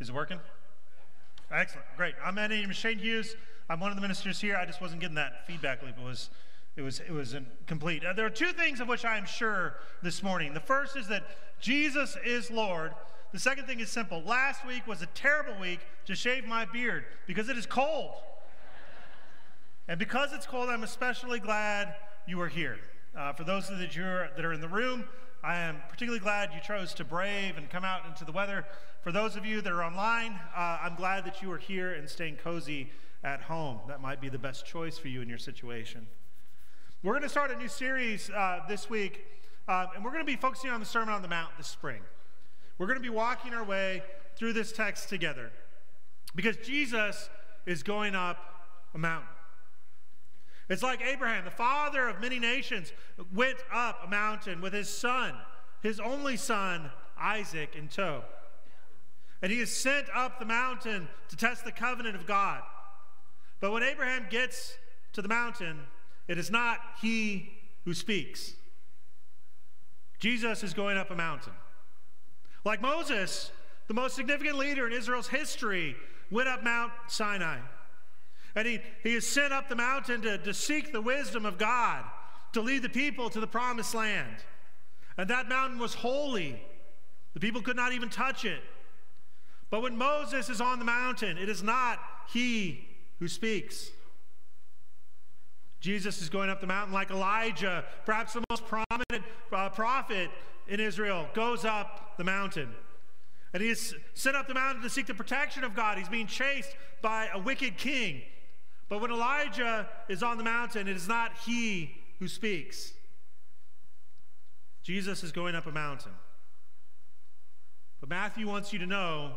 Is it working? Excellent. Great. I'm my Shane Hughes. I'm one of the ministers here. I just wasn't getting that feedback loop. It was, it was, it was incomplete. Uh, there are two things of which I am sure this morning. The first is that Jesus is Lord. The second thing is simple. Last week was a terrible week to shave my beard because it is cold. and because it's cold, I'm especially glad you are here. Uh, for those that, you that are in the room, I am particularly glad you chose to brave and come out into the weather. For those of you that are online, uh, I'm glad that you are here and staying cozy at home. That might be the best choice for you in your situation. We're going to start a new series uh, this week, uh, and we're going to be focusing on the Sermon on the Mount this spring. We're going to be walking our way through this text together because Jesus is going up a mountain. It's like Abraham, the father of many nations, went up a mountain with his son, his only son, Isaac, in tow. And he is sent up the mountain to test the covenant of God. But when Abraham gets to the mountain, it is not he who speaks. Jesus is going up a mountain. Like Moses, the most significant leader in Israel's history, went up Mount Sinai. And he, he is sent up the mountain to, to seek the wisdom of God, to lead the people to the promised land. And that mountain was holy. The people could not even touch it. But when Moses is on the mountain, it is not he who speaks. Jesus is going up the mountain like Elijah, perhaps the most prominent uh, prophet in Israel, goes up the mountain. And he is sent up the mountain to seek the protection of God. He's being chased by a wicked king. But when Elijah is on the mountain, it is not he who speaks. Jesus is going up a mountain. But Matthew wants you to know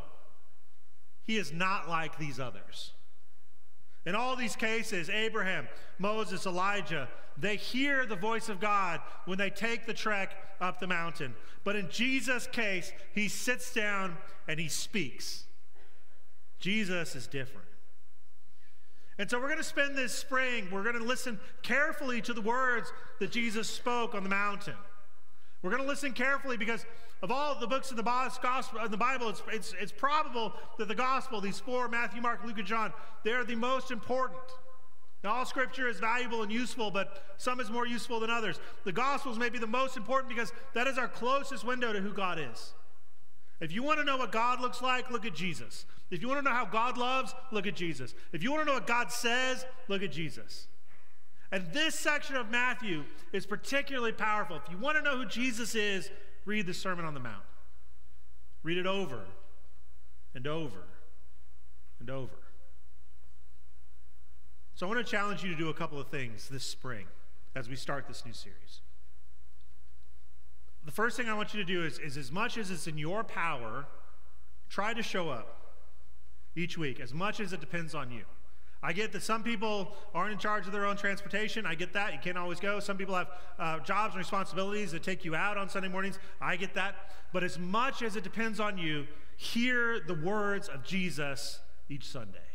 he is not like these others. In all these cases, Abraham, Moses, Elijah, they hear the voice of God when they take the trek up the mountain. But in Jesus' case, he sits down and he speaks. Jesus is different. And so we're going to spend this spring, we're going to listen carefully to the words that Jesus spoke on the mountain. We're going to listen carefully because of all the books in the, Bible, it's, it's, it's probable that the gospel, these four Matthew, Mark, Luke, and John, they're the most important. Now, all scripture is valuable and useful, but some is more useful than others. The gospels may be the most important because that is our closest window to who God is. If you want to know what God looks like, look at Jesus. If you want to know how God loves, look at Jesus. If you want to know what God says, look at Jesus. And this section of Matthew is particularly powerful. If you want to know who Jesus is, read the Sermon on the Mount. Read it over and over and over. So I want to challenge you to do a couple of things this spring as we start this new series. The first thing I want you to do is, is as much as it's in your power, try to show up each week, as much as it depends on you. I get that some people aren't in charge of their own transportation. I get that. You can't always go. Some people have uh, jobs and responsibilities that take you out on Sunday mornings. I get that. But as much as it depends on you, hear the words of Jesus each Sunday.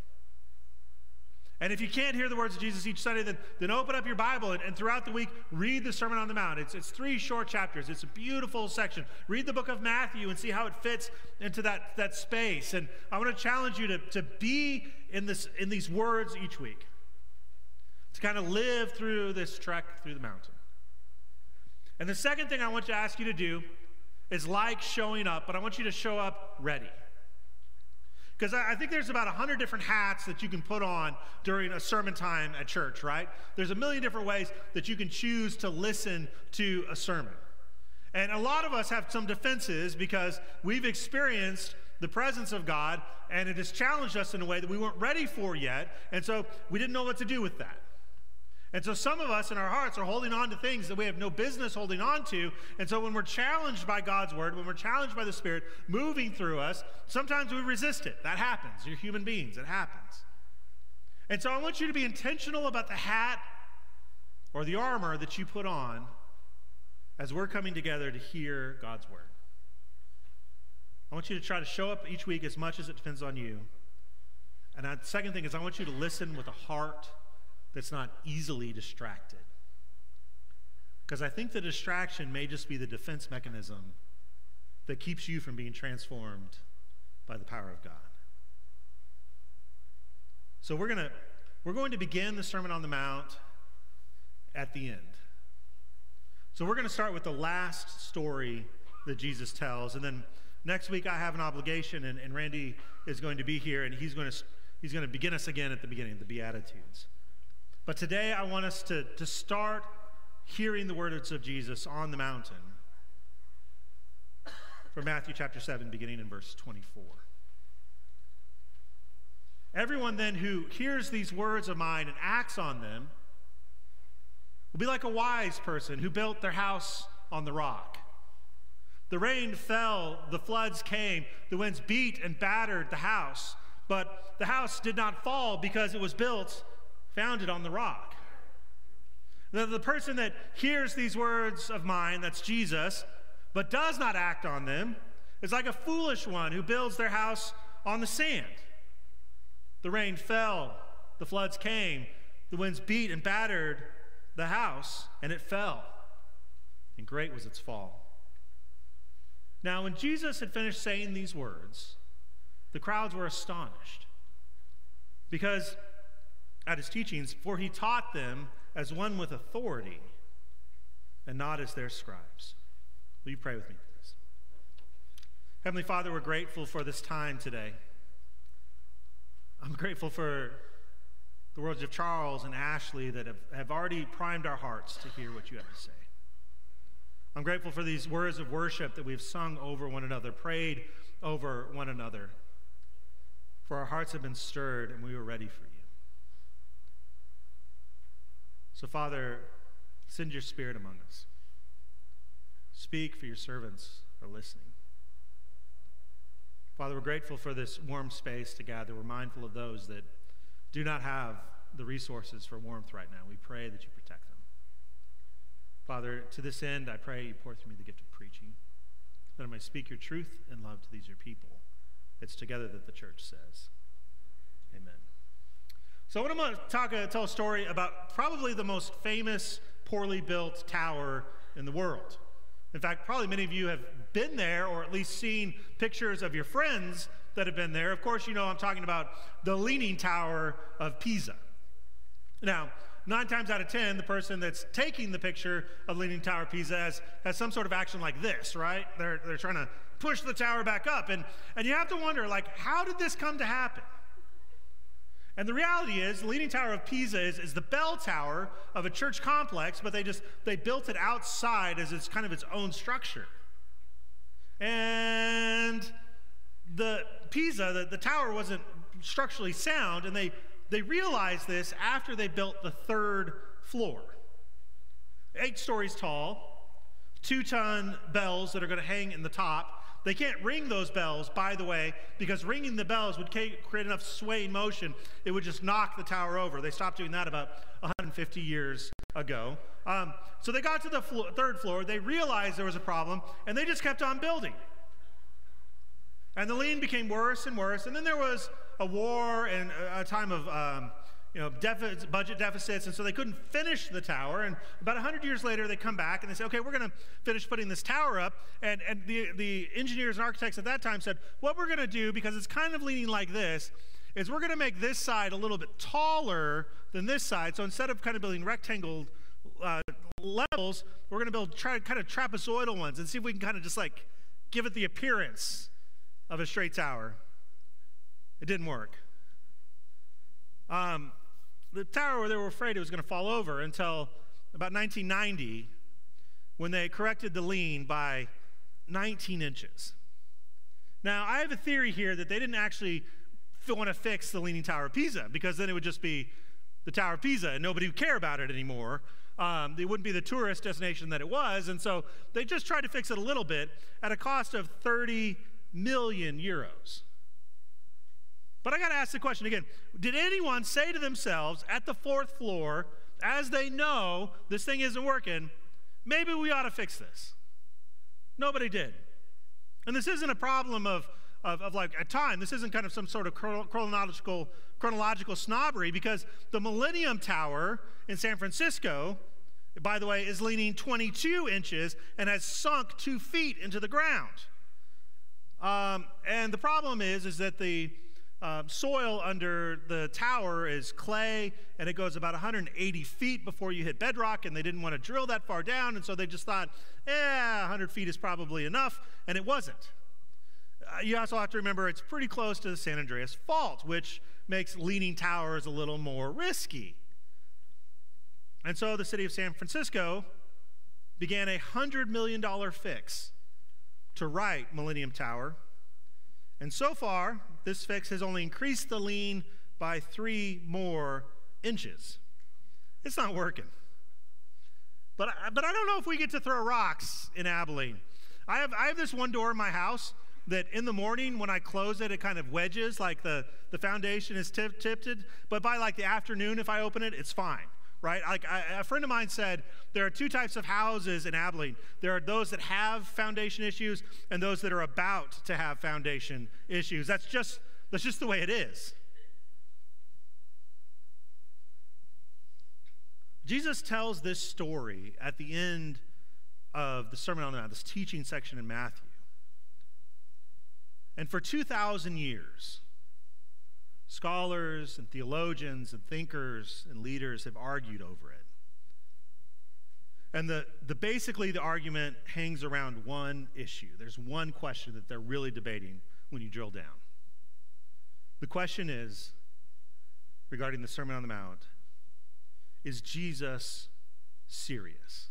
And if you can't hear the words of Jesus each Sunday, then, then open up your Bible and, and, throughout the week, read the Sermon on the Mount. It's, it's three short chapters. It's a beautiful section. Read the book of Matthew and see how it fits into that, that space. And I want to challenge you to, to be in, this, in these words each week, to kind of live through this trek through the mountain. And the second thing I want to ask you to do is like showing up, but I want you to show up ready. Because I think there's about 100 different hats that you can put on during a sermon time at church, right? There's a million different ways that you can choose to listen to a sermon. And a lot of us have some defenses because we've experienced the presence of God and it has challenged us in a way that we weren't ready for yet. And so we didn't know what to do with that. And so some of us in our hearts are holding on to things that we have no business holding on to. And so when we're challenged by God's word, when we're challenged by the Spirit moving through us, sometimes we resist it. That happens. You're human beings, it happens. And so I want you to be intentional about the hat or the armor that you put on as we're coming together to hear God's word. I want you to try to show up each week as much as it depends on you. And the second thing is, I want you to listen with a heart that's not easily distracted. Because I think the distraction may just be the defense mechanism that keeps you from being transformed by the power of God. So we're going to we're going to begin the Sermon on the Mount at the end. So we're going to start with the last story that Jesus tells. And then next week I have an obligation, and, and Randy is going to be here, and he's going to, he's going to begin us again at the beginning, the Beatitudes. But today I want us to, to start hearing the words of Jesus on the mountain from Matthew chapter 7, beginning in verse 24. Everyone then who hears these words of mine and acts on them will be like a wise person who built their house on the rock. The rain fell, the floods came, the winds beat and battered the house, but the house did not fall because it was built, founded on the rock. The, the person that hears these words of mine, that's Jesus, but does not act on them, is like a foolish one who builds their house on the sand. The rain fell, the floods came, the winds beat and battered the house, and it fell. And great was its fall. Now, when Jesus had finished saying these words, the crowds were astonished because at his teachings, for he taught them as one with authority and not as their scribes. Will you pray with me, please? Heavenly Father, we're grateful for this time today. I'm grateful for the words of Charles and Ashley that have, have already primed our hearts to hear what you have to say. I'm grateful for these words of worship that we've sung over one another, prayed over one another. For our hearts have been stirred and we were ready for you. So, Father, send your spirit among us. Speak, for your servants are listening. Father, we're grateful for this warm space to gather. We're mindful of those that do not have the resources for warmth right now. We pray that you protect them. Father, to this end, I pray you pour through me the gift of preaching, that I may speak your truth and love to these your people. It's together that the church says. So, what I'm going to talk, uh, tell a story about probably the most famous, poorly built tower in the world. In fact, probably many of you have been there or at least seen pictures of your friends that have been there. Of course, you know I'm talking about the Leaning Tower of Pisa. Now, nine times out of ten, the person that's taking the picture of Leaning Tower of Pisa has, has some sort of action like this, right? They're, they're trying to push the tower back up. And, and you have to wonder, like, how did this come to happen? And the reality is, the Leaning Tower of Pisa is, is the bell tower of a church complex, but they just they built it outside as its kind of its own structure. And the Pisa, the, the tower wasn't structurally sound, and they, they realized this after they built the third floor. Eight stories tall, two ton bells that are going to hang in the top, they can't ring those bells, by the way, because ringing the bells would create enough sway motion, it would just knock the tower over. They stopped doing that about 150 years ago. Um, so they got to the flo- third floor, they realized there was a problem, and they just kept on building. And the lean became worse and worse, and then there was a war and a, a time of. Um, you know, budget deficits, and so they couldn't finish the tower. And about 100 years later, they come back and they say, okay, we're going to finish putting this tower up. And, and the, the engineers and architects at that time said, what we're going to do, because it's kind of leaning like this, is we're going to make this side a little bit taller than this side. So instead of kind of building rectangle uh, levels, we're going to build try, kind of trapezoidal ones and see if we can kind of just like give it the appearance of a straight tower. It didn't work. Um, the tower, where they were afraid it was going to fall over until about 1990 when they corrected the lean by 19 inches. Now, I have a theory here that they didn't actually want to fix the Leaning Tower of Pisa because then it would just be the Tower of Pisa and nobody would care about it anymore. Um, it wouldn't be the tourist destination that it was. And so they just tried to fix it a little bit at a cost of 30 million euros. But I got to ask the question again Did anyone say to themselves at the fourth floor, as they know this thing isn't working, maybe we ought to fix this? Nobody did. And this isn't a problem of, of, of like a time. This isn't kind of some sort of chronological, chronological snobbery because the Millennium Tower in San Francisco, by the way, is leaning 22 inches and has sunk two feet into the ground. Um, and the problem is, is that the uh, soil under the tower is clay, and it goes about 180 feet before you hit bedrock, and they didn't want to drill that far down, and so they just thought, yeah, 100 feet is probably enough, and it wasn't. Uh, you also have to remember it's pretty close to the San Andreas Fault, which makes leaning towers a little more risky. And so the city of San Francisco began a $100 million fix to right Millennium Tower. And so far, this fix has only increased the lean by three more inches. It's not working. But I, but I don't know if we get to throw rocks in Abilene. I have, I have this one door in my house that in the morning when I close it, it kind of wedges, like the, the foundation is tip, tipped. But by like the afternoon, if I open it, it's fine right? Like I, a friend of mine said, there are two types of houses in Abilene. There are those that have foundation issues and those that are about to have foundation issues. That's just that's just the way it is. Jesus tells this story at the end of the Sermon on the Mount, this teaching section in Matthew. And for 2,000 years, Scholars and theologians and thinkers and leaders have argued over it. And the, the basically the argument hangs around one issue. There's one question that they're really debating when you drill down. The question is regarding the Sermon on the Mount is Jesus serious?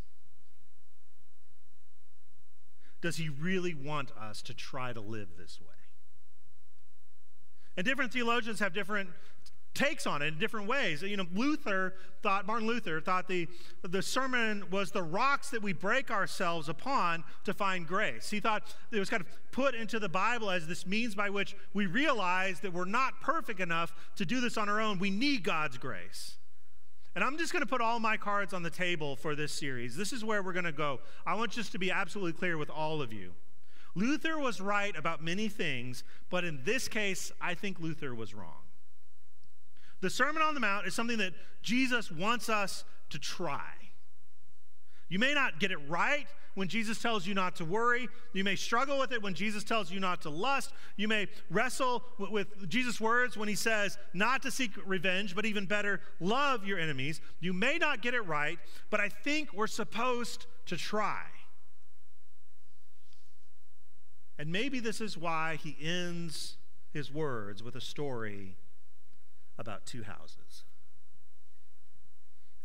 Does he really want us to try to live this way? And different theologians have different takes on it in different ways. You know, Luther thought, Martin Luther thought the, the sermon was the rocks that we break ourselves upon to find grace. He thought it was kind of put into the Bible as this means by which we realize that we're not perfect enough to do this on our own. We need God's grace. And I'm just going to put all my cards on the table for this series. This is where we're going to go. I want just to be absolutely clear with all of you. Luther was right about many things, but in this case, I think Luther was wrong. The Sermon on the Mount is something that Jesus wants us to try. You may not get it right when Jesus tells you not to worry. You may struggle with it when Jesus tells you not to lust. You may wrestle with Jesus' words when he says not to seek revenge, but even better, love your enemies. You may not get it right, but I think we're supposed to try. And maybe this is why he ends his words with a story about two houses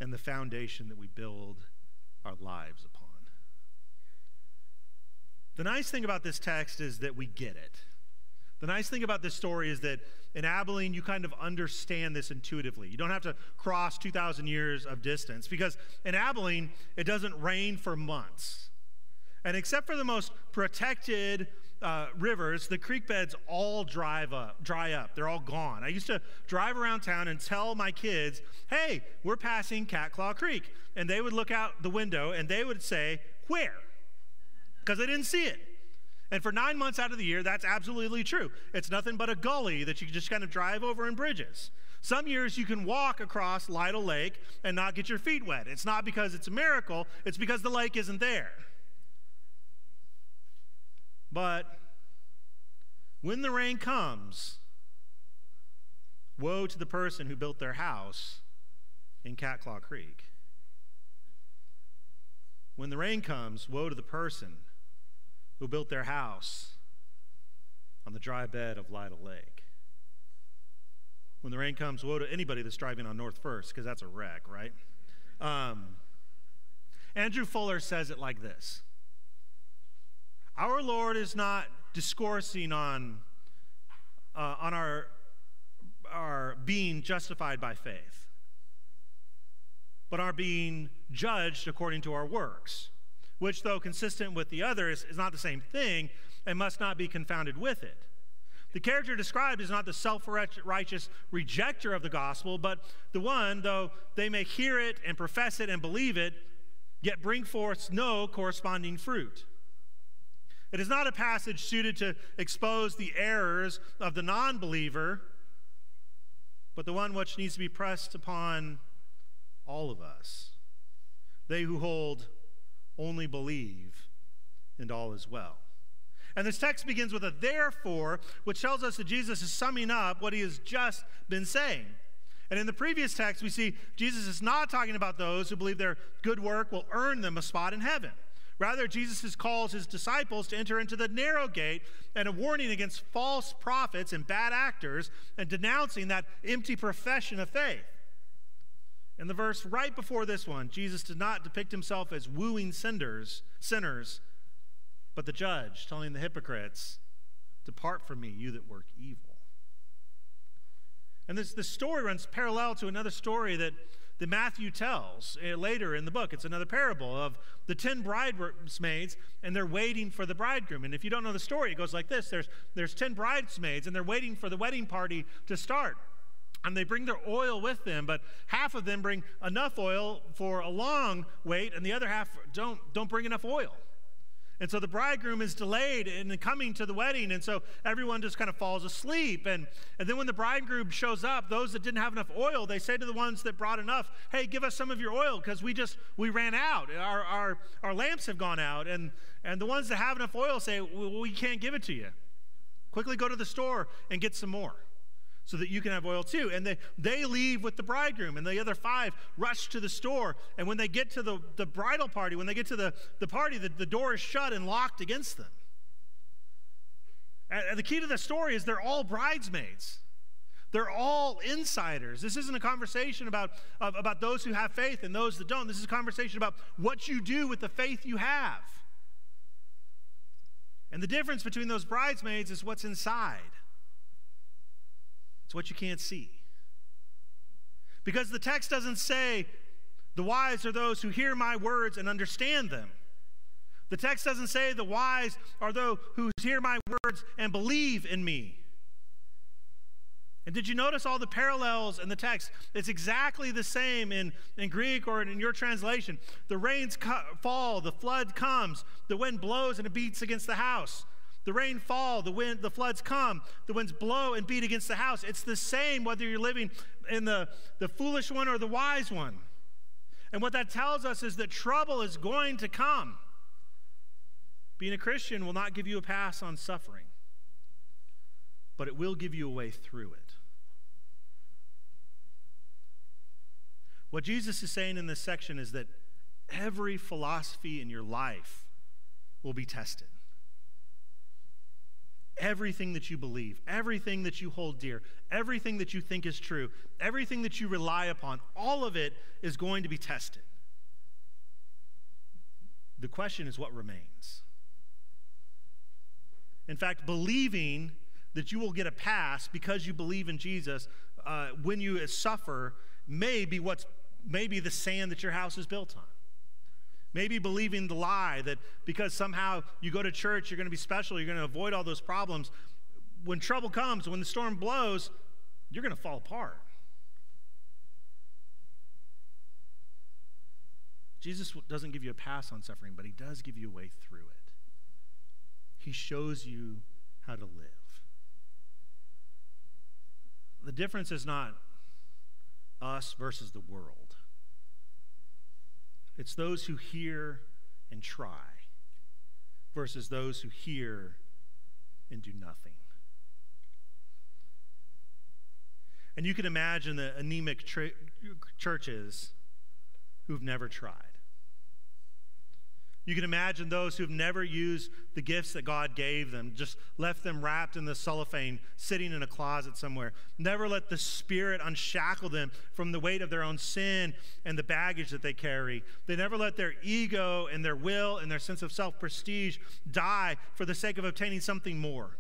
and the foundation that we build our lives upon. The nice thing about this text is that we get it. The nice thing about this story is that in Abilene, you kind of understand this intuitively. You don't have to cross 2,000 years of distance because in Abilene, it doesn't rain for months. And except for the most protected uh, rivers, the creek beds all drive up, dry up. They're all gone. I used to drive around town and tell my kids, hey, we're passing Cat Claw Creek. And they would look out the window and they would say, where? Because they didn't see it. And for nine months out of the year, that's absolutely true. It's nothing but a gully that you just kind of drive over in bridges. Some years you can walk across Lytle Lake and not get your feet wet. It's not because it's a miracle, it's because the lake isn't there. But when the rain comes, woe to the person who built their house in Catclaw Creek. When the rain comes, woe to the person who built their house on the dry bed of Lytle Lake. When the rain comes, woe to anybody that's driving on North First, because that's a wreck, right? Um, Andrew Fuller says it like this our Lord is not discoursing on, uh, on our, our being justified by faith, but our being judged according to our works, which, though consistent with the others, is not the same thing and must not be confounded with it. The character described is not the self righteous rejecter of the gospel, but the one, though they may hear it and profess it and believe it, yet bring forth no corresponding fruit. It is not a passage suited to expose the errors of the non believer, but the one which needs to be pressed upon all of us. They who hold only believe, and all is well. And this text begins with a therefore, which tells us that Jesus is summing up what he has just been saying. And in the previous text, we see Jesus is not talking about those who believe their good work will earn them a spot in heaven. Rather, Jesus calls his disciples to enter into the narrow gate and a warning against false prophets and bad actors and denouncing that empty profession of faith. In the verse right before this one, Jesus did not depict himself as wooing sinners, sinners, but the judge, telling the hypocrites, Depart from me, you that work evil. And this, this story runs parallel to another story that, that Matthew tells uh, later in the book. It's another parable of the ten bridesmaids, and they're waiting for the bridegroom. And if you don't know the story, it goes like this there's, there's ten bridesmaids, and they're waiting for the wedding party to start and they bring their oil with them but half of them bring enough oil for a long wait and the other half don't don't bring enough oil and so the bridegroom is delayed in coming to the wedding and so everyone just kind of falls asleep. And and then when the bridegroom shows up those that didn't have enough oil they say to the ones that brought enough hey give us some of your oil because we just we ran out. Our, our our lamps have gone out. And and the ones that have enough oil say well, we can't give it to you. Quickly go to the store and get some more so that you can have oil too. And they, they leave with the bridegroom, and the other five rush to the store. And when they get to the, the bridal party, when they get to the, the party, the, the door is shut and locked against them. And the key to the story is they're all bridesmaids. They're all insiders. This isn't a conversation about, about those who have faith and those that don't. This is a conversation about what you do with the faith you have. And the difference between those bridesmaids is what's inside. It's what you can't see. Because the text doesn't say, the wise are those who hear my words and understand them. The text doesn't say the wise are those who hear my words and believe in me. And did you notice all the parallels in the text? It's exactly the same in, in Greek or in your translation. The rains fall, the flood comes, the wind blows and it beats against the house. The rain fall, the wind, the floods come, the winds blow and beat against the house. It's the same whether you're living in the, the foolish one or the wise one. And what that tells us is that trouble is going to come. Being a Christian will not give you a pass on suffering, but it will give you a way through it. What Jesus is saying in this section is that every philosophy in your life will be tested everything that you believe, everything that you hold dear, everything that you think is true, everything that you rely upon, all of it is going to be tested. The question is what remains. In fact, believing that you will get a pass because you believe in Jesus uh, when you suffer may be what's maybe the sand that your house is built on. Maybe believing the lie that because somehow you go to church, you're going to be special, you're going to avoid all those problems. When trouble comes, when the storm blows, you're going to fall apart. Jesus doesn't give you a pass on suffering, but he does give you a way through it. He shows you how to live. The difference is not us versus the world. It's those who hear and try versus those who hear and do nothing. And you can imagine the anemic churches who've never tried. You can imagine those who've never used the gifts that God gave them, just left them wrapped in the cellophane, sitting in a closet somewhere. Never let the Spirit unshackle them from the weight of their own sin and the baggage that they carry. They never let their ego and their will and their sense of self prestige die for the sake of obtaining something more.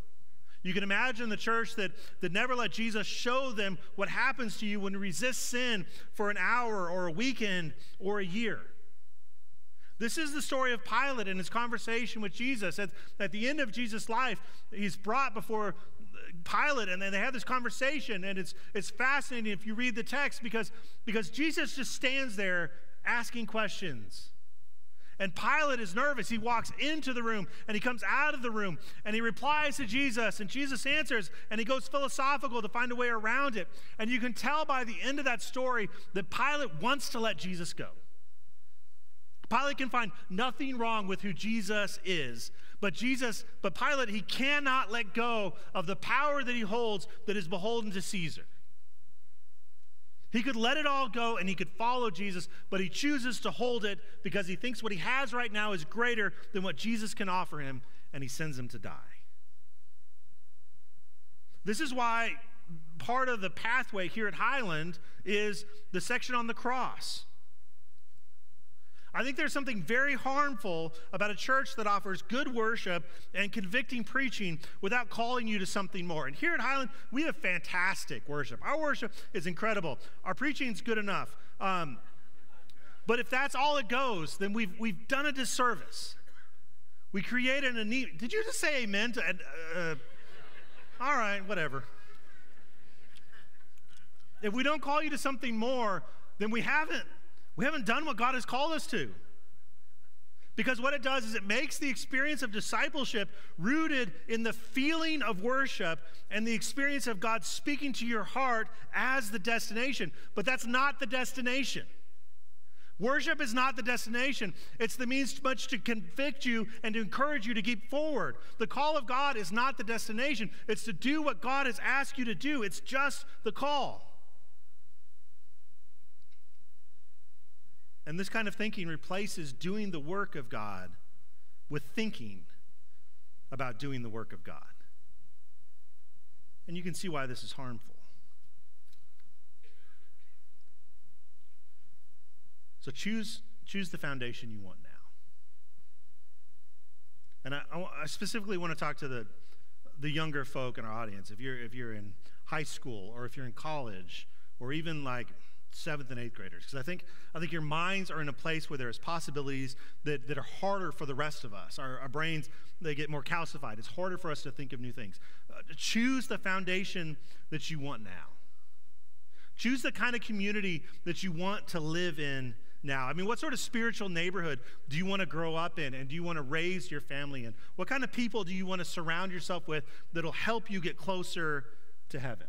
You can imagine the church that, that never let Jesus show them what happens to you when you resist sin for an hour or a weekend or a year. This is the story of Pilate and his conversation with Jesus. At, at the end of Jesus' life, he's brought before Pilate, and then they have this conversation, and it's, it's fascinating if you read the text because, because Jesus just stands there asking questions. And Pilate is nervous. He walks into the room and he comes out of the room and he replies to Jesus, and Jesus answers and he goes philosophical to find a way around it. And you can tell by the end of that story that Pilate wants to let Jesus go. Pilate can find nothing wrong with who Jesus is, But Jesus, but Pilate, he cannot let go of the power that he holds that is beholden to Caesar. He could let it all go and he could follow Jesus, but he chooses to hold it because he thinks what he has right now is greater than what Jesus can offer him, and he sends him to die. This is why part of the pathway here at Highland is the section on the cross. I think there's something very harmful about a church that offers good worship and convicting preaching without calling you to something more. And here at Highland, we have fantastic worship. Our worship is incredible. Our preaching is good enough. Um, but if that's all it goes, then we've, we've done a disservice. We created a need. Did you just say amen to? Uh, uh, all right, whatever. If we don't call you to something more, then we haven't we haven't done what God has called us to. Because what it does is it makes the experience of discipleship rooted in the feeling of worship and the experience of God speaking to your heart as the destination. But that's not the destination. Worship is not the destination. It's the means much to convict you and to encourage you to keep forward. The call of God is not the destination. It's to do what God has asked you to do. It's just the call. And this kind of thinking replaces doing the work of God with thinking about doing the work of God. And you can see why this is harmful. So choose, choose the foundation you want now. And I, I specifically want to talk to the, the younger folk in our audience. If you're, if you're in high school or if you're in college or even like seventh and eighth graders because I think I think your minds are in a place where there's possibilities that, that are harder for the rest of us. Our, our brains they get more calcified. It's harder for us to think of new things. Uh, choose the foundation that you want now. Choose the kind of community that you want to live in now. I mean, what sort of spiritual neighborhood do you want to grow up in and do you want to raise your family in? What kind of people do you want to surround yourself with that'll help you get closer to heaven?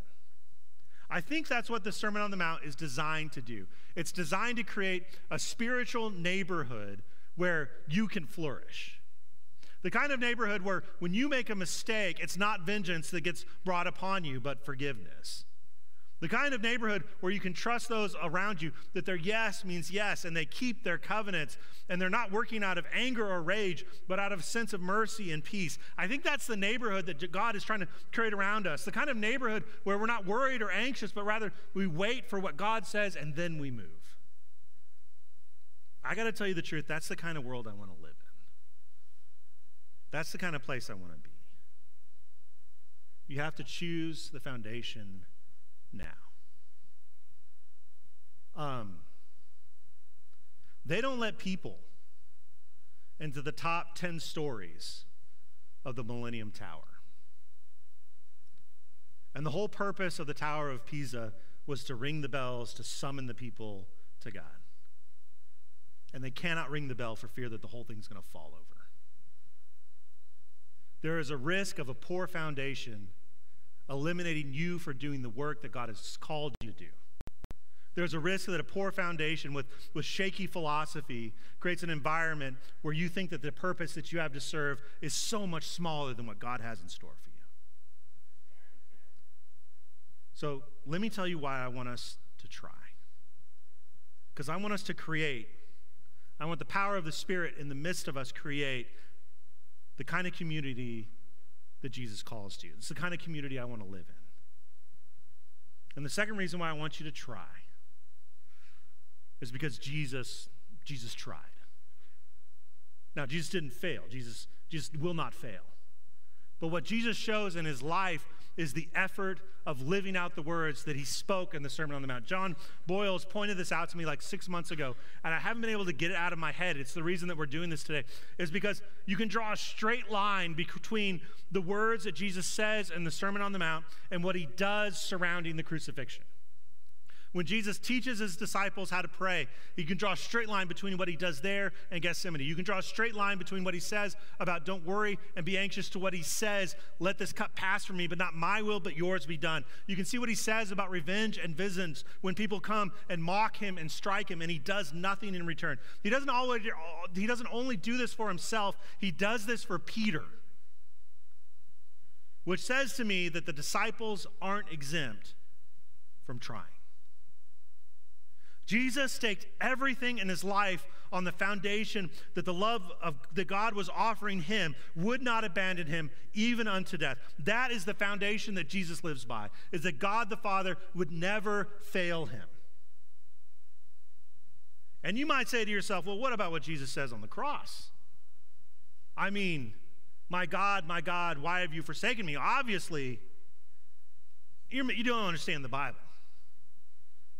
I think that's what the Sermon on the Mount is designed to do. It's designed to create a spiritual neighborhood where you can flourish. The kind of neighborhood where when you make a mistake, it's not vengeance that gets brought upon you, but forgiveness. The kind of neighborhood where you can trust those around you that their yes means yes and they keep their covenants and they're not working out of anger or rage, but out of a sense of mercy and peace. I think that's the neighborhood that God is trying to create around us. The kind of neighborhood where we're not worried or anxious, but rather we wait for what God says and then we move. I got to tell you the truth, that's the kind of world I want to live in. That's the kind of place I want to be. You have to choose the foundation now. Um, they don't let people into the top 10 stories of the Millennium Tower. And the whole purpose of the Tower of Pisa was to ring the bells to summon the people to God. And they cannot ring the bell for fear that the whole thing's going to fall over. There is a risk of a poor foundation eliminating you for doing the work that God has called you to do. There's a risk that a poor foundation with, with shaky philosophy creates an environment where you think that the purpose that you have to serve is so much smaller than what God has in store for you. So let me tell you why I want us to try. Because I want us to create, I want the power of the Spirit in the midst of us create the kind of community that Jesus calls to. It's the kind of community I want to live in. And the second reason why I want you to try is because Jesus Jesus tried. Now Jesus didn't fail. Jesus Jesus will not fail. But what Jesus shows in his life is the effort of living out the words that he spoke in the Sermon on the Mount. John Boyles pointed this out to me like six months ago, and I haven't been able to get it out of my head. It's the reason that we're doing this today, is because you can draw a straight line between the words that Jesus says in the Sermon on the Mount and what he does surrounding the crucifixion. When Jesus teaches his disciples how to pray, you can draw a straight line between what he does there and Gethsemane. You can draw a straight line between what he says about don't worry and be anxious to what he says, let this cup pass from me, but not my will, but yours be done. You can see what he says about revenge and vengeance when people come and mock him and strike him, and he does nothing in return. He doesn't, always, he doesn't only do this for himself, he does this for Peter which says to me that the disciples aren't exempt from trying. Jesus staked everything in his life on the foundation that the love of that God was offering him would not abandon him even unto death. That is the foundation that Jesus lives by. Is that God the Father would never fail him. And you might say to yourself, well, what about what Jesus says on the cross? I mean, my God, my God, why have you forsaken me? Obviously, you're, you do not understand the Bible.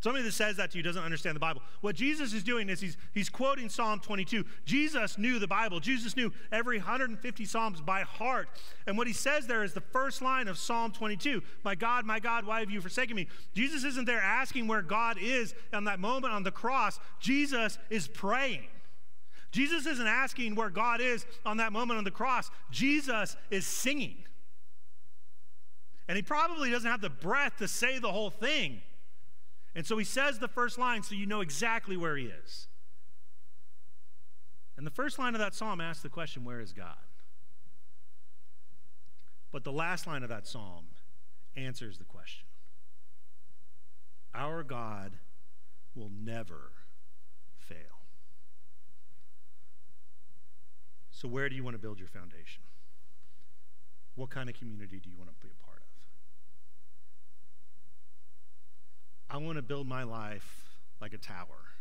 Somebody that says that to you doesn't understand the Bible. What Jesus is doing is he's, he's quoting Psalm 22. Jesus knew the Bible. Jesus knew every 150 Psalms by heart. And what he says there is the first line of Psalm 22 My God, my God, why have you forsaken me? Jesus isn't there asking where God is on that moment on the cross. Jesus is praying. Jesus isn't asking where God is on that moment on the cross. Jesus is singing. And he probably doesn't have the breath to say the whole thing. And so he says the first line so you know exactly where he is. And the first line of that psalm asks the question, Where is God? But the last line of that psalm answers the question Our God will never fail. So, where do you want to build your foundation? What kind of community do you want to be a part of? I want to build my life like a tower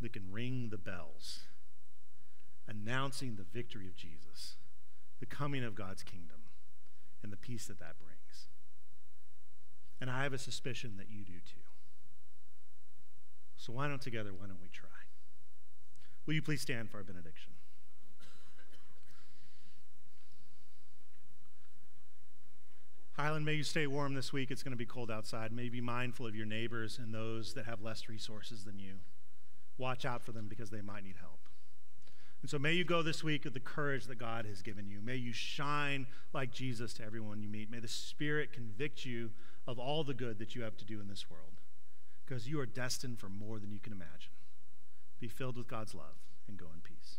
that can ring the bells, announcing the victory of Jesus, the coming of God's kingdom, and the peace that that brings. And I have a suspicion that you do too. So, why don't together, why don't we try? Will you please stand for our benediction? Highland, may you stay warm this week. It's going to be cold outside. May you be mindful of your neighbors and those that have less resources than you. Watch out for them because they might need help. And so may you go this week with the courage that God has given you. May you shine like Jesus to everyone you meet. May the Spirit convict you of all the good that you have to do in this world because you are destined for more than you can imagine. Be filled with God's love and go in peace.